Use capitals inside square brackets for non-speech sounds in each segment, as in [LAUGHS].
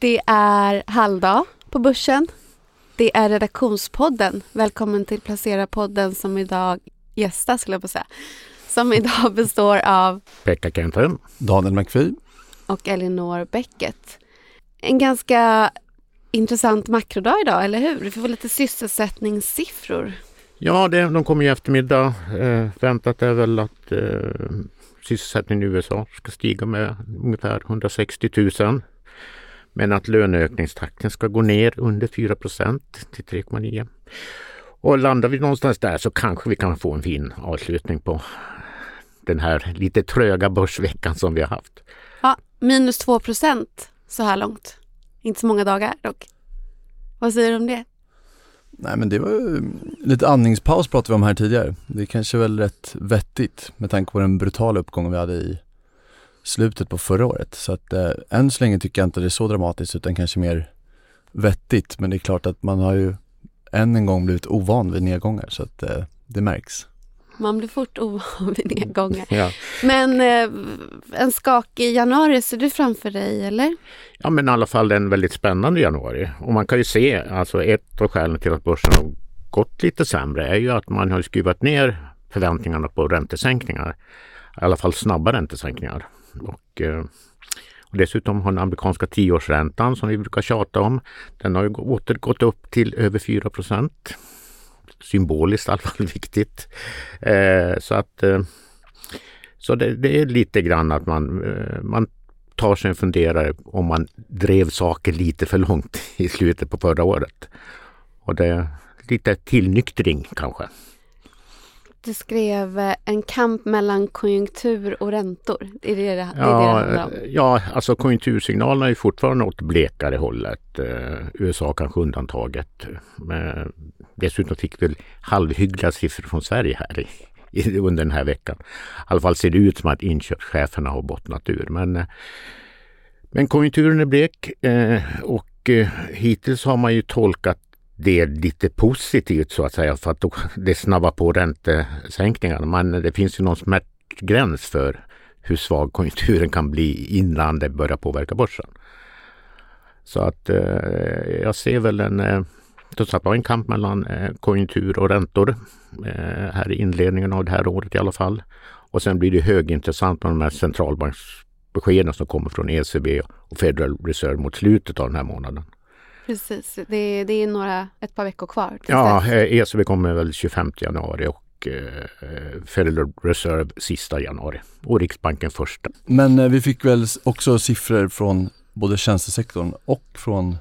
Det är halvdag på börsen. Det är redaktionspodden. Välkommen till Placera-podden som idag gästas, skulle jag på säga. Som idag [LAUGHS] består av Pekka Kenten, Daniel McPhee och Elinor Bäcket. En ganska intressant makrodag idag, eller hur? Vi får lite sysselsättningssiffror. Ja, det, de kommer i eftermiddag. Eh, väntat är väl att eh, sysselsättningen i USA ska stiga med ungefär 160 000. Men att löneökningstakten ska gå ner under 4 till 3,9. Och landar vi någonstans där så kanske vi kan få en fin avslutning på den här lite tröga börsveckan som vi har haft. Ja, minus 2% så här långt. Inte så många dagar dock. Vad säger du om det? Nej men det var ju lite andningspaus pratade vi om här tidigare. Det är kanske väl rätt vettigt med tanke på den brutala uppgången vi hade i slutet på förra året. Så att eh, än så länge tycker jag inte det är så dramatiskt utan kanske mer vettigt. Men det är klart att man har ju än en gång blivit ovan vid nedgångar så att eh, det märks. Man blir fort ovan vid nedgångar. Ja. Men eh, en skakig januari ser du framför dig eller? ja, men i alla fall en väldigt spännande januari. Och man kan ju se, alltså ett av skälen till att börsen har gått lite sämre är ju att man har skruvat ner förväntningarna på räntesänkningar. I alla fall snabba räntesänkningar. Och, eh, och dessutom har den amerikanska tioårsräntan som vi brukar tjata om, den har ju återgått upp till över 4 procent. Symboliskt i alla fall viktigt. Eh, så att eh, så det, det, är lite grann att man, eh, man tar sig en funderare om man drev saker lite för långt [LAUGHS] i slutet på förra året. Och det är lite tillnyktring kanske. Du skrev eh, en kamp mellan konjunktur och räntor. Är det det, det, är det Ja, det handlar om? ja, alltså konjunktursignalerna är fortfarande åt blekare hållet. Eh, USA kanske undantaget. Men dessutom fick vi halvhyggliga siffror från Sverige här i, i, under den här veckan. I alla fall ser det ut som att inköpscheferna har bottnat ur. Men, eh, men konjunkturen är blek eh, och eh, hittills har man ju tolkat det är lite positivt så att säga för att det snabbar på räntesänkningarna. Men det finns ju någon smärtgräns för hur svag konjunkturen kan bli innan det börjar påverka börsen. Så att eh, jag ser väl en, eh, trots att det var en kamp mellan eh, konjunktur och räntor eh, här i inledningen av det här året i alla fall. Och sen blir det högintressant med de här centralbanksbeskeden som kommer från ECB och Federal Reserve mot slutet av den här månaden. Precis, det, det är några, ett par veckor kvar. Ja, dess. eh, ECB kommer väl 25 januari och eh, Federal Reserve sista januari och Riksbanken första. Men eh, vi fick väl också siffror från både tjänstesektorn och från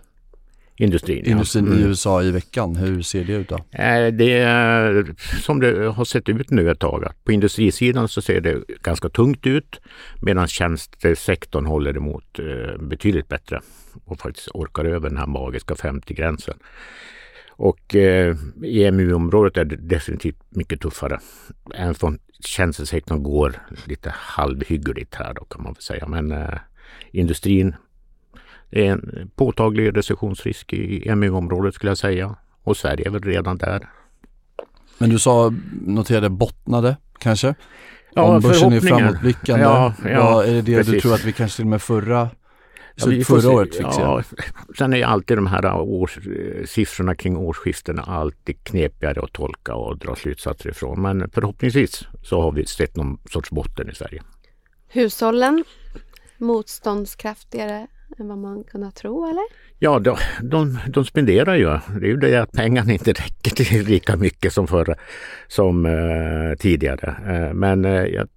Industrin. ja. industrin i Mm. USA i veckan. Hur ser det ut då? Eh, Det är som det har sett ut nu ett tag. På industrisidan så ser det ganska tungt ut medan tjänstesektorn håller emot eh, betydligt bättre och faktiskt orkar över den här magiska 50-gränsen. Och eh, i EMU-området är definitivt mycket tuffare. Även från tjänstesektorn går lite halvhyggligt här då kan man väl säga. Men eh, industrin det är en påtaglig recessionsrisk i EMU-området skulle jag säga. Och Sverige är väl redan där. Men du sa, noterade bottnade kanske? Ja, Om börsen är framåtblickande, Ja, ja, är det det du precis. tror att vi kanske till och med förra, Ja, vi så förra året fick ja, Sen är alltid de här års, eh, siffrorna kring årsskiftena alltid knepigare att tolka och dra slutsatser ifrån. Men förhoppningsvis så har vi sett någon sorts botten i Sverige. Hushållen, motståndskraftigare än vad man kunnat tro eller? Ja, de, de, de spenderar ju. Det är ju det att pengarna inte räcker till lika mycket som, förra, som eh, tidigare. Eh, men eh, jag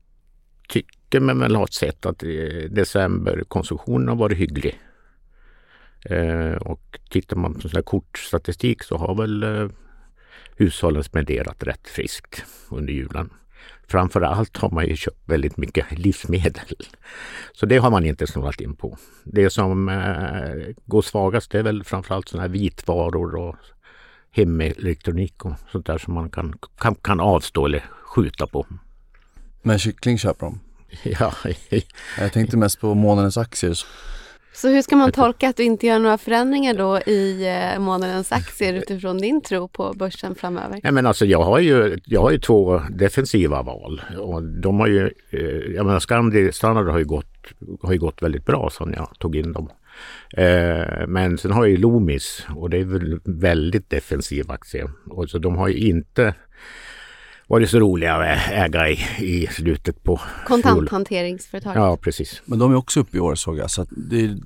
tycker man väl har sett att eh, decemberkonsumtionen har varit hygglig. Eh, och tittar man på sån här kortstatistik så har väl eh, hushållen spenderat rätt friskt under julen. Framför allt har man ju köpt väldigt mycket livsmedel. Så det har man inte snålat in på. Det som eh, går svagast är väl framförallt sådana här vitvaror och hemelektronik och sånt där som man kan, kan, kan avstå eller skjuta på. Men kyckling köper de. [LAUGHS] Ja, Jag tänkte mest på månadens aktier. Så hur ska man tolka att du inte gör några förändringar då i eh, månadens aktier utifrån din tro på börsen framöver? Nej, men alltså jag har ju, jag har ju två defensiva val och de har ju, eh, jag menar Scandi Standard har ju gått, har ju gått väldigt bra sedan jag tog in dem. Eh, men sen har jag ju Loomis och det är väl väldigt defensiv aktie. Och så de har ju inte varit så roliga att äga i, i slutet på Kontanthanteringsföretag. Ja, precis. Men de är också uppe i år såg jag så att det är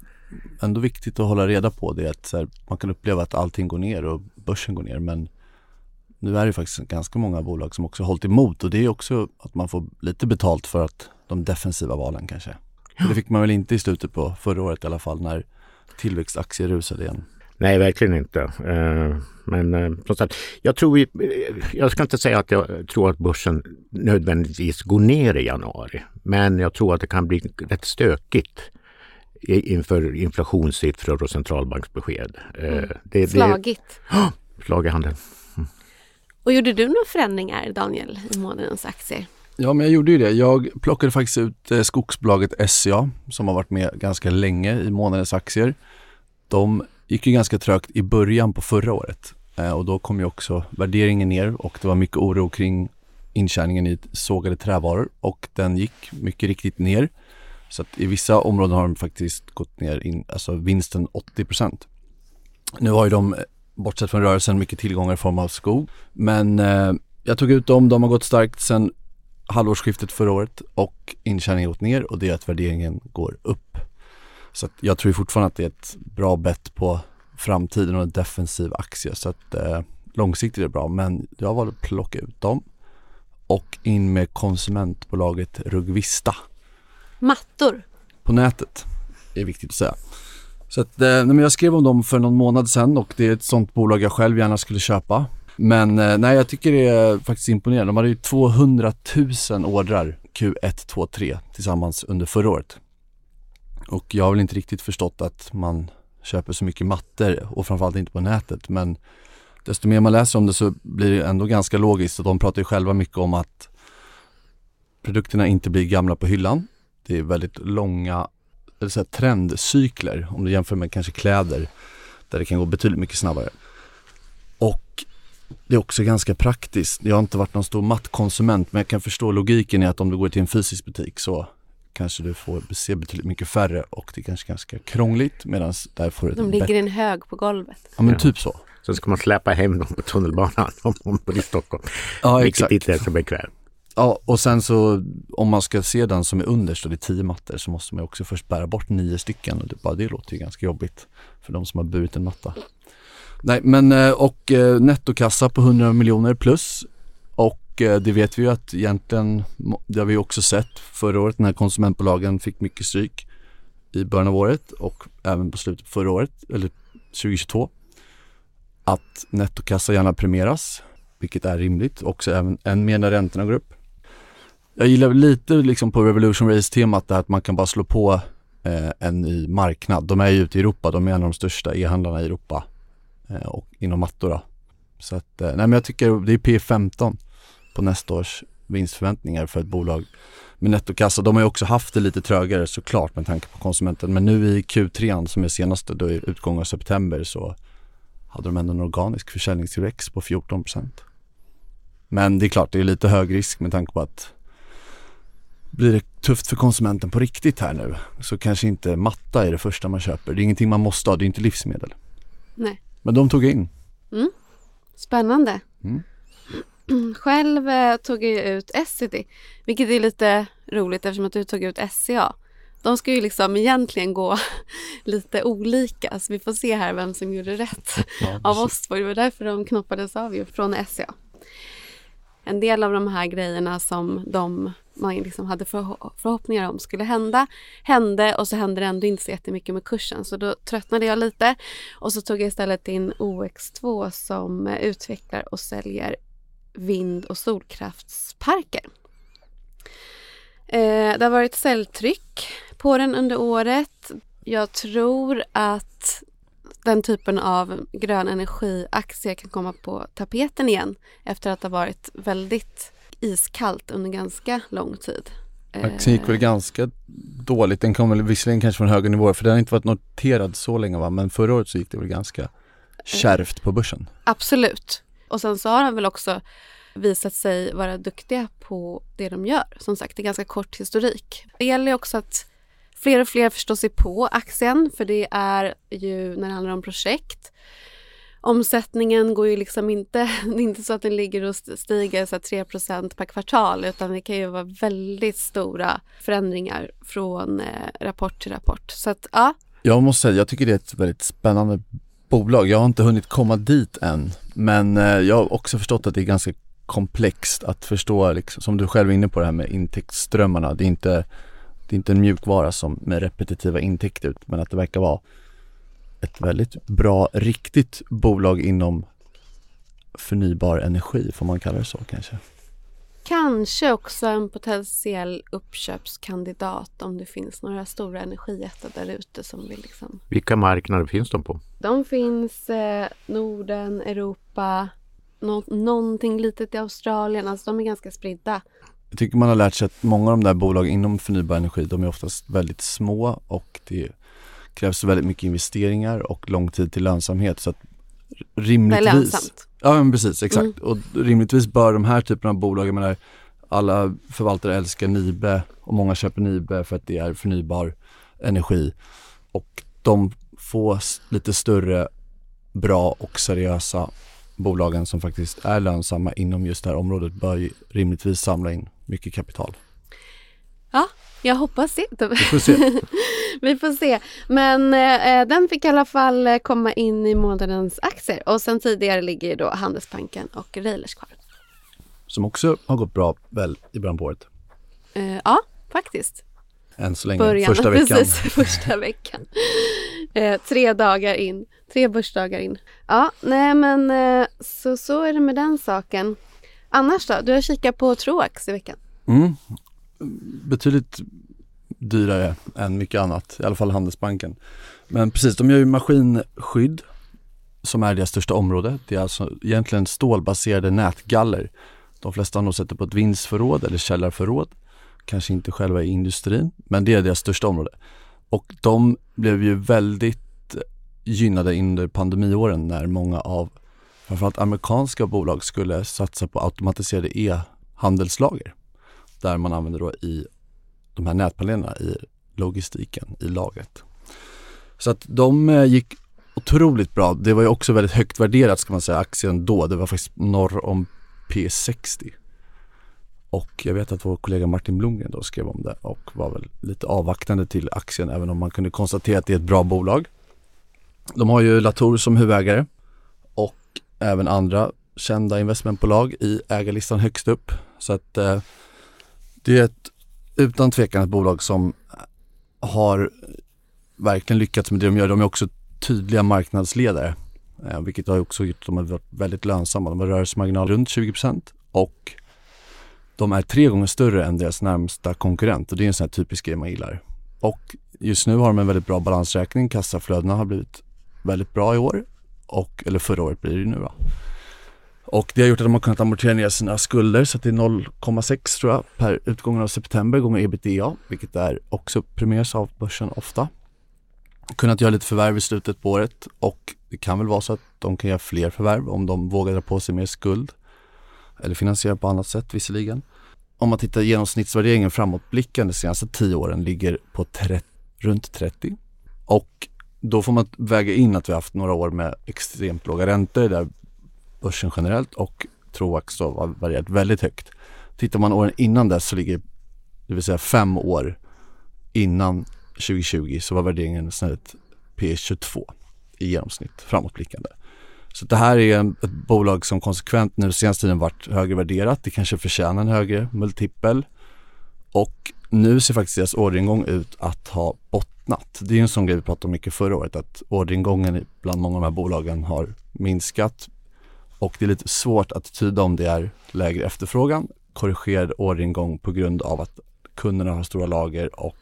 ändå viktigt att hålla reda på det att här, man kan uppleva att allting går ner och börsen går ner men nu är det faktiskt ganska många bolag som också hållit emot och det är också att man får lite betalt för att de defensiva valen kanske. Ja. Det fick man väl inte i slutet på förra året i alla fall när tillväxtaktier rusade igen. Nej, verkligen inte. Eh, men eh, sagt, jag tror vi, jag ska inte säga att jag tror att börsen nödvändigtvis går ner i januari. Men jag tror att det kan bli rätt stökigt inför inflationssiffror och centralbanksbesked. Eh, mm. Det, Slagigt. Ja, slag i handen. Mm. Och gjorde du några förändringar Daniel i månadens aktier? Ja, men jag gjorde ju det. Jag plockade faktiskt ut eh, skogsbolaget SCA som har varit med ganska länge i månadens aktier. De gick ju ganska trögt i början på förra året eh, och då kom ju också värderingen ner och det var mycket oro kring intjäningen i sågade trävaror och den gick mycket riktigt ner. Så att i vissa områden har de faktiskt gått ner, in, alltså vinsten 80% Nu har ju de, eh, bortsett från rörelsen, mycket tillgångar i form av skog. Men eh, jag tog ut dem, de har gått starkt sedan halvårsskiftet förra året och intjäningen gått ner och det är att värderingen går upp. Så jag tror fortfarande att det är ett bra bett på framtiden och en defensiv aktie så att eh, långsiktigt är det bra men jag valde att plocka ut dem och in med konsumentbolaget Rugvista. Mattor? På nätet, är viktigt att säga. Så att, eh, jag skrev om dem för någon månad sedan och det är ett sånt bolag jag själv gärna skulle köpa. Men eh, nej, jag tycker det är faktiskt imponerande. De hade ju 200 000 ordrar Q1, 2, 3 tillsammans under förra året. Och jag har väl inte riktigt förstått att man köper så mycket mattor och framförallt inte på nätet. Men desto mer man läser om det så blir det ändå ganska logiskt och de pratar ju själva mycket om att produkterna inte blir gamla på hyllan. Det är väldigt långa eller så trendcykler om du jämför med kanske kläder där det kan gå betydligt mycket snabbare. Och det är också ganska praktiskt. Jag har inte varit någon stor mattkonsument men jag kan förstå logiken i att om du går till en fysisk butik så kanske du får se betydligt mycket färre och det är kanske ganska krångligt medan där får du De ligger i en hög på golvet. Ja men typ så. Så ska man släppa hem dem på tunnelbanan [LAUGHS] om man bor i Stockholm. Ja Vilket exakt. inte är så bekvämt. Ja och sen så om man ska se den som är underst och det är tio mattor så måste man också först bära bort nio stycken och det, bara det låter ju ganska jobbigt för de som har burit en matta. Nej men eh, och eh, nettokassa på 100 miljoner plus Eh, det vet vi ju att egentligen, det har vi också sett förra året när konsumentbolagen fick mycket stryk i början av året och även på slutet förra året, eller 2022. Att nettokassa gärna premieras, vilket är rimligt, också även än mer när räntorna går upp. Jag gillar lite liksom på Revolution Race-temat det här att man kan bara slå på eh, en ny marknad. De är ju ute i Europa, de är en av de största e-handlarna i Europa eh, och inom mattor då. Så att, eh, nej men jag tycker det är P15 på nästa års vinstförväntningar för ett bolag med nettokassa. De har ju också haft det lite trögare såklart med tanke på konsumenten. Men nu i Q3 som är senaste, då i utgång av september så hade de ändå en organisk försäljningstillväxt på 14% Men det är klart, det är lite hög risk med tanke på att blir det tufft för konsumenten på riktigt här nu så kanske inte matta är det första man köper. Det är ingenting man måste ha, det är inte livsmedel. Nej. Men de tog in. Mm. Spännande. Mm. Själv eh, tog jag ut Essity, vilket är lite roligt eftersom att du tog ut SCA. De ska ju liksom egentligen gå [LAUGHS] lite olika, så vi får se här vem som gjorde rätt ja, av oss två. Det var därför de knoppades av ju från SCA. En del av de här grejerna som de man liksom hade förhoppningar om skulle hända, hände och så hände det ändå inte så jättemycket med kursen. Så då tröttnade jag lite och så tog jag istället in OX2 som utvecklar och säljer vind och solkraftsparker. Eh, det har varit säljtryck på den under året. Jag tror att den typen av grön energiaktier kan komma på tapeten igen efter att ha varit väldigt iskallt under ganska lång tid. Aktien gick väl ganska dåligt. Den kom väl visserligen kanske från högre nivåer för den har inte varit noterad så länge va? Men förra året så gick det väl ganska kärvt på börsen. Absolut. Och sen så har han väl också visat sig vara duktiga på det de gör. Som sagt, det är ganska kort historik. Det gäller också att Fler och fler förstår sig på aktien för det är ju när det handlar om projekt. Omsättningen går ju liksom inte, [LAUGHS] det är inte så att den ligger och stiger så 3% per kvartal utan det kan ju vara väldigt stora förändringar från eh, rapport till rapport. Så att ja. Jag måste säga, jag tycker det är ett väldigt spännande bolag. Jag har inte hunnit komma dit än men eh, jag har också förstått att det är ganska komplext att förstå, liksom, som du själv är inne på det här med intäktsströmmarna. Det är inte, det är inte en mjukvara som med repetitiva intäkter men att det verkar vara ett väldigt bra, riktigt bolag inom förnybar energi, får man kalla det så kanske? Kanske också en potentiell uppköpskandidat om det finns några stora energijättar där ute som vill liksom... Vilka marknader finns de på? De finns eh, Norden, Europa, nå någonting litet i Australien. Alltså de är ganska spridda. Jag tycker man har lärt sig att många av de där bolagen inom förnybar energi, de är oftast väldigt små och det krävs väldigt mycket investeringar och lång tid till lönsamhet. Så att rimligtvis... Det är lönsamt. Ja men precis, exakt. Mm. Och rimligtvis bör de här typerna av bolag, jag menar alla förvaltare älskar Nibe och många köper Nibe för att det är förnybar energi. Och de få lite större, bra och seriösa bolagen som faktiskt är lönsamma inom just det här området bör ju rimligtvis samla in mycket kapital. Ja, jag hoppas det. Vi får se. [LAUGHS] Vi får se. Men eh, den fick i alla fall eh, komma in i månadens aktier och sen tidigare ligger då Handelsbanken och Railers kvar. Som också har gått bra väl i början på året? Eh, ja, faktiskt. Än så länge, Början, första veckan. Precis, [LAUGHS] första veckan. Eh, tre dagar in, tre börsdagar in. Ja, nej men eh, så, så är det med den saken. Annars då? Du har kikat på Troax i veckan? Mm, betydligt dyrare än mycket annat, i alla fall Handelsbanken. Men precis, de gör ju maskinskydd som är deras största område. Det är alltså egentligen stålbaserade nätgaller. De flesta har nog sett det på ett vindsförråd eller källarförråd. Kanske inte själva i industrin, men det är deras största område. Och de blev ju väldigt gynnade under pandemiåren när många av framförallt amerikanska bolag skulle satsa på automatiserade e-handelslager där man använder då i de här nätpanelerna i logistiken, i lagret. Så att de eh, gick otroligt bra. Det var ju också väldigt högt värderat ska man säga, aktien då. Det var faktiskt norr om P60. Och jag vet att vår kollega Martin Blomgren då skrev om det och var väl lite avvaktande till aktien även om man kunde konstatera att det är ett bra bolag. De har ju Latour som huvudägare och även andra kända investmentbolag i ägarlistan högst upp. Så att eh, det är ett, utan tvekan ett bolag som har verkligen lyckats med det de gör. De är också tydliga marknadsledare, eh, vilket har också gjort att de har varit väldigt lönsamma. De har rörelsemarginal runt 20% och de är tre gånger större än deras närmsta konkurrent och det är en sån här typisk grej man gillar. Och just nu har de en väldigt bra balansräkning. Kassaflödena har blivit väldigt bra i år och, eller förra året blir det nu då. Och det har gjort att de har kunnat amortera ner sina skulder så att det är 0,6 tror jag per utgången av september gånger ebitda, vilket är också premieras av börsen ofta. Kunnat göra lite förvärv i slutet på året och det kan väl vara så att de kan göra fler förvärv om de vågar dra på sig mer skuld. Eller finansiera på annat sätt visserligen. Om man tittar genomsnittsvärderingen framåtblickande de senaste 10 åren ligger på runt 30. Och då får man väga in att vi har haft några år med extremt låga räntor där börsen generellt och Troax då har varierat väldigt högt. Tittar man åren innan dess så ligger, det vill säga fem år innan 2020 så var värderingen snarare P22 i genomsnitt framåtblickande. Så det här är ett bolag som konsekvent nu senaste tiden varit högre värderat. Det kanske förtjänar en högre multipel. Och nu ser faktiskt deras orderingång ut att ha bottnat. Det är en sån grej vi pratade om mycket förra året att orderingången bland många av de här bolagen har minskat och det är lite svårt att tyda om det är lägre efterfrågan, korrigerad orderingång på grund av att kunderna har stora lager och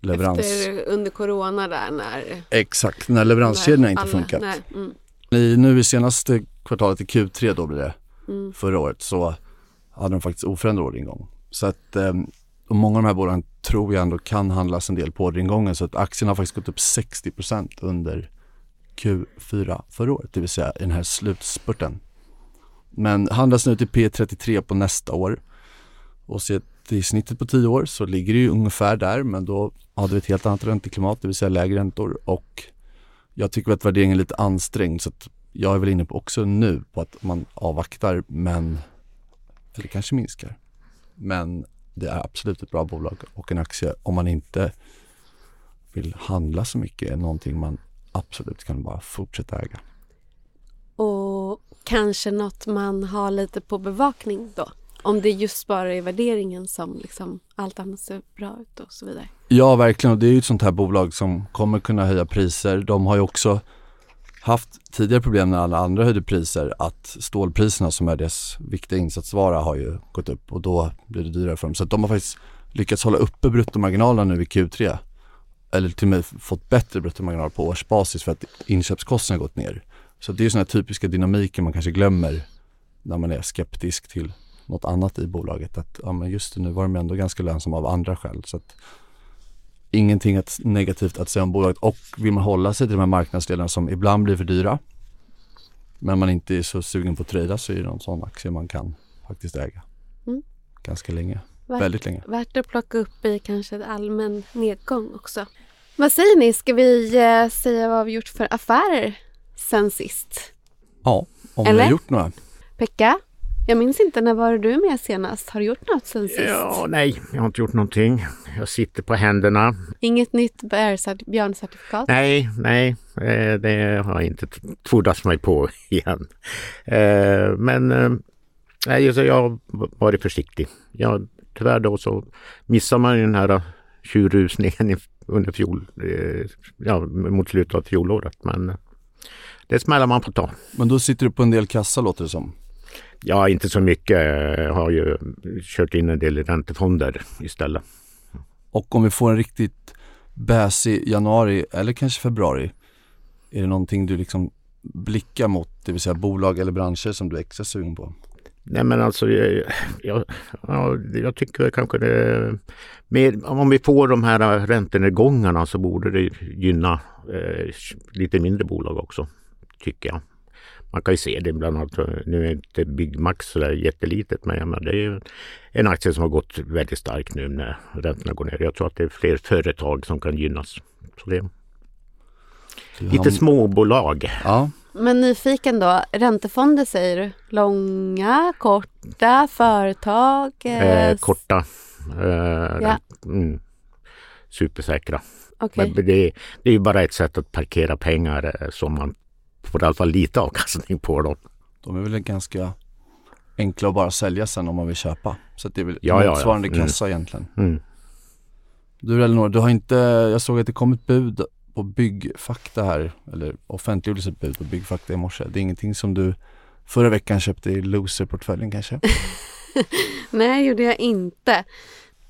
leverans... Efter, under corona där när... Exakt, när leveranskedjorna inte funkat. Nej, mm. I, nu i senaste kvartalet i Q3 då blir det, mm. förra året, så hade de faktiskt oförändrad orderingång. Så att eh, och många av de här bolagen tror jag ändå kan handlas en del på orderingången så att aktien har faktiskt gått upp 60% under Q4 förra året, det vill säga i den här slutspurten. Men handlas nu till P33 på nästa år och ser i snittet på tio år så ligger det ju ungefär där men då hade vi ett helt annat ränteklimat, det vill säga lägre räntor och jag tycker att värderingen är lite ansträngd så att jag är väl inne på också nu på att man avvaktar men, eller kanske minskar. Men det är absolut ett bra bolag och en aktie om man inte vill handla så mycket är någonting man absolut kan bara fortsätta äga. Och kanske något man har lite på bevakning då? Om det just bara är värderingen som liksom allt annat ser bra ut och så vidare. Ja, verkligen. Och det är ju ett sånt här bolag som kommer kunna höja priser. De har ju också haft tidigare problem när alla andra höjde priser att stålpriserna som är deras viktiga insatsvara har ju gått upp och då blir det dyrare för dem. Så att de har faktiskt lyckats hålla uppe bruttomarginalerna nu i Q3. Eller till och med fått bättre bruttomarginaler på årsbasis för att inköpskostnaderna har gått ner. Så det är sådana typiska dynamiker man kanske glömmer när man är skeptisk till något annat i bolaget. Att ja, men just nu var de ändå ganska lönsamma av andra skäl. Så att, ingenting att, negativt att säga om bolaget och vill man hålla sig till de här marknadsdelarna som ibland blir för dyra men man inte är så sugen på att trada så är det någon sån aktie man kan faktiskt äga. Mm. Ganska länge. Värt, Väldigt länge. Värt att plocka upp i kanske en allmän nedgång också. Vad säger ni, ska vi eh, säga vad vi gjort för affärer sen sist? Ja, om Eller? vi har gjort några. Pekka, jag minns inte, när var du med senast? Har du gjort något sen sist? Ja, nej, jag har inte gjort någonting. Jag sitter på händerna. Inget nytt björncertifikat? Nej, nej, eh, det har jag inte tvordats mig på [LAUGHS] igen. Eh, men jag har varit försiktig. Jag, tyvärr då så missar man den här tjurrusningen under fjol, ja, mot slutet av fjolåret. Men det smällar man får ta. Men då sitter du på en del kassa låter det som? Ja, inte så mycket. Jag har ju kört in en del i räntefonder istället. Och om vi får en riktigt bäsig januari eller kanske februari, är det någonting du liksom blickar mot, det vill säga bolag eller branscher som du är extra sugen på? Nej men alltså, jag, jag, jag tycker kanske det mer, om vi får de här räntenedgångarna så borde det gynna eh, lite mindre bolag också, tycker jag man kan ju se det bland annat. Nu är inte Byggmax så där jättelitet men det är ju en aktie som har gått väldigt starkt nu när räntorna går ner. Jag tror att det är fler företag som kan gynnas. Så det lite småbolag. Ja. Men nyfiken då, räntefonder säger du? Långa, korta, företag? Eh, korta. Eh, ja. mm, supersäkra. Okay. Men det, det är ju bara ett sätt att parkera pengar eh, som man får i alla fall lite avkastning på dem. De är väl ganska enkla att bara sälja sen om man vill köpa. Så det är väl ja, motsvarande ja, ja. Mm. kassa egentligen. Mm. Du Elinor, du har inte, jag såg att det kom ett bud på Byggfakta här, eller offentliggjordes ett bud på Byggfakta i morse. Det är ingenting som du förra veckan köpte i loser-portföljen kanske? [LAUGHS] Nej, gjorde jag inte.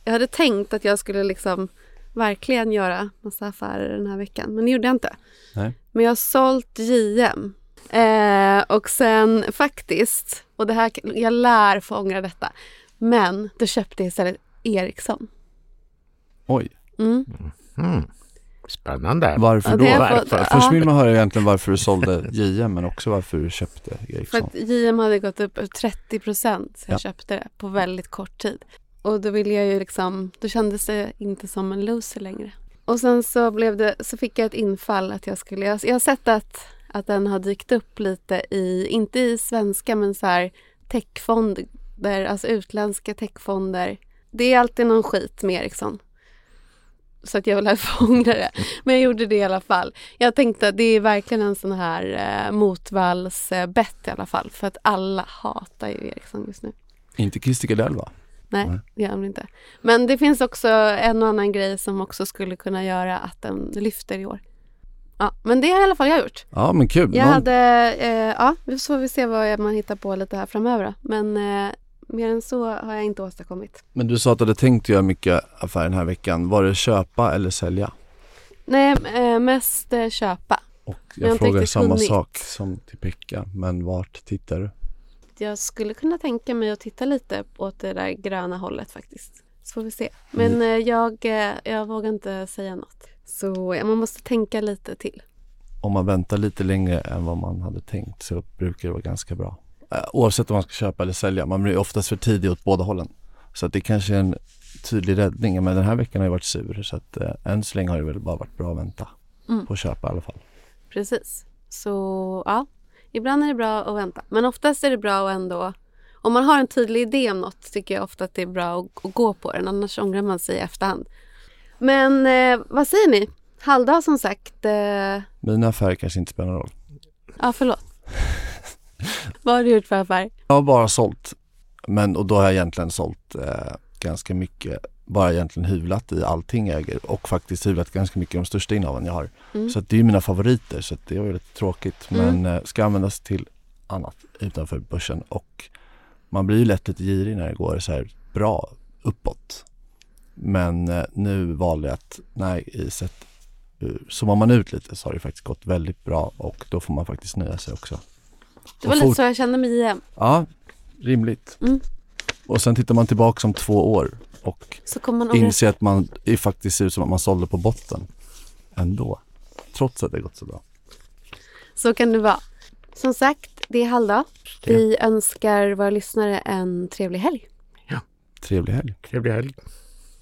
Jag hade tänkt att jag skulle liksom verkligen göra massa affärer den här veckan. Men det gjorde jag inte. Nej. Men jag har sålt JM. Eh, och sen faktiskt, och det här, jag lär få ångra detta. Men då köpte jag istället Ericsson. Oj. Mm. Mm. Spännande. Varför då? Varför? Först vill man höra egentligen varför du sålde JM men också varför du köpte Ericsson. För att JM hade gått upp 30 procent så jag ja. köpte det på väldigt kort tid. Och då ville jag ju liksom, då kändes det inte som en loser längre. Och sen så blev det, så fick jag ett infall att jag skulle, jag, jag har sett att, att den har dykt upp lite i, inte i svenska men så här techfonder, alltså utländska techfonder. Det är alltid någon skit med Ericsson. Så att jag vill [LAUGHS] ångra det. Men jag gjorde det i alla fall. Jag tänkte att det är verkligen en sån här eh, motvallsbett i alla fall. För att alla hatar ju Ericsson just nu. Inte Christer Gardell va? Nej, det gör inte. Men det finns också en och annan grej som också skulle kunna göra att den lyfter i år. Ja, men det har i alla fall jag gjort. Ja, men kul. Jag Någon... hade, eh, ja, så får vi se vad man hittar på lite här framöver. Men eh, mer än så har jag inte åstadkommit. Men du sa att du hade tänkt göra mycket affärer den här veckan. Var det köpa eller sälja? Nej, eh, mest eh, köpa. Och jag, jag frågar samma hunnit. sak som till Pekka, men vart tittar du? jag skulle kunna tänka mig att titta lite åt det där gröna hållet faktiskt. Så får vi se. Men mm. jag, eh, jag vågar inte säga något. Så man måste tänka lite till. Om man väntar lite längre än vad man hade tänkt så brukar det vara ganska bra. Eh, oavsett om man ska köpa eller sälja. Man blir oftast för tidig åt båda hållen. Så att det kanske är en tydlig räddning. Men den här veckan har ju varit sur så att eh, än så länge har det väl bara varit bra att vänta Mm. på att köpa i alla fall. Precis. Så ja, ibland är det bra att vänta. Men oftast är det bra att ändå... Om man har en tydlig idé om något tycker jag ofta att det är bra att, att gå på den. Annars ångrar man sig i efterhand. Men eh, vad säger ni? Halvdag som sagt. Eh, Mina affärer kanske inte spelar någon roll. ja, förlåt. [LAUGHS] vad har du gjort för affär? Jag har bara sålt, men och då har jag egentligen sålt eh, ganska mycket, bara egentligen hyvlat i allting jag äger och faktiskt hyvlat ganska mycket i de största innehaven jag har. Mm. Så det är mina favoriter så det var lite tråkigt Mm. men eh, ska användas till annat utanför börsen och man blir ju lätt lite girig när det går så här bra uppåt. Men eh, nu valde jag att, nej, i sätt, eh, zoomar man ut lite så har det faktiskt gått väldigt bra och då får man faktiskt nöja sig också. Det var lite så jag kände med JM. Ja, rimligt. Mm. Och sen tittar man tillbaka om två år och Så kommer man ångra inser att man faktiskt ser ut som att man sålde på botten ändå. Trots att det gått så bra. Så kan det vara. Som sagt, det är halvdag. Vi önskar våra lyssnare en trevlig helg. Trevlig helg. Trevlig helg.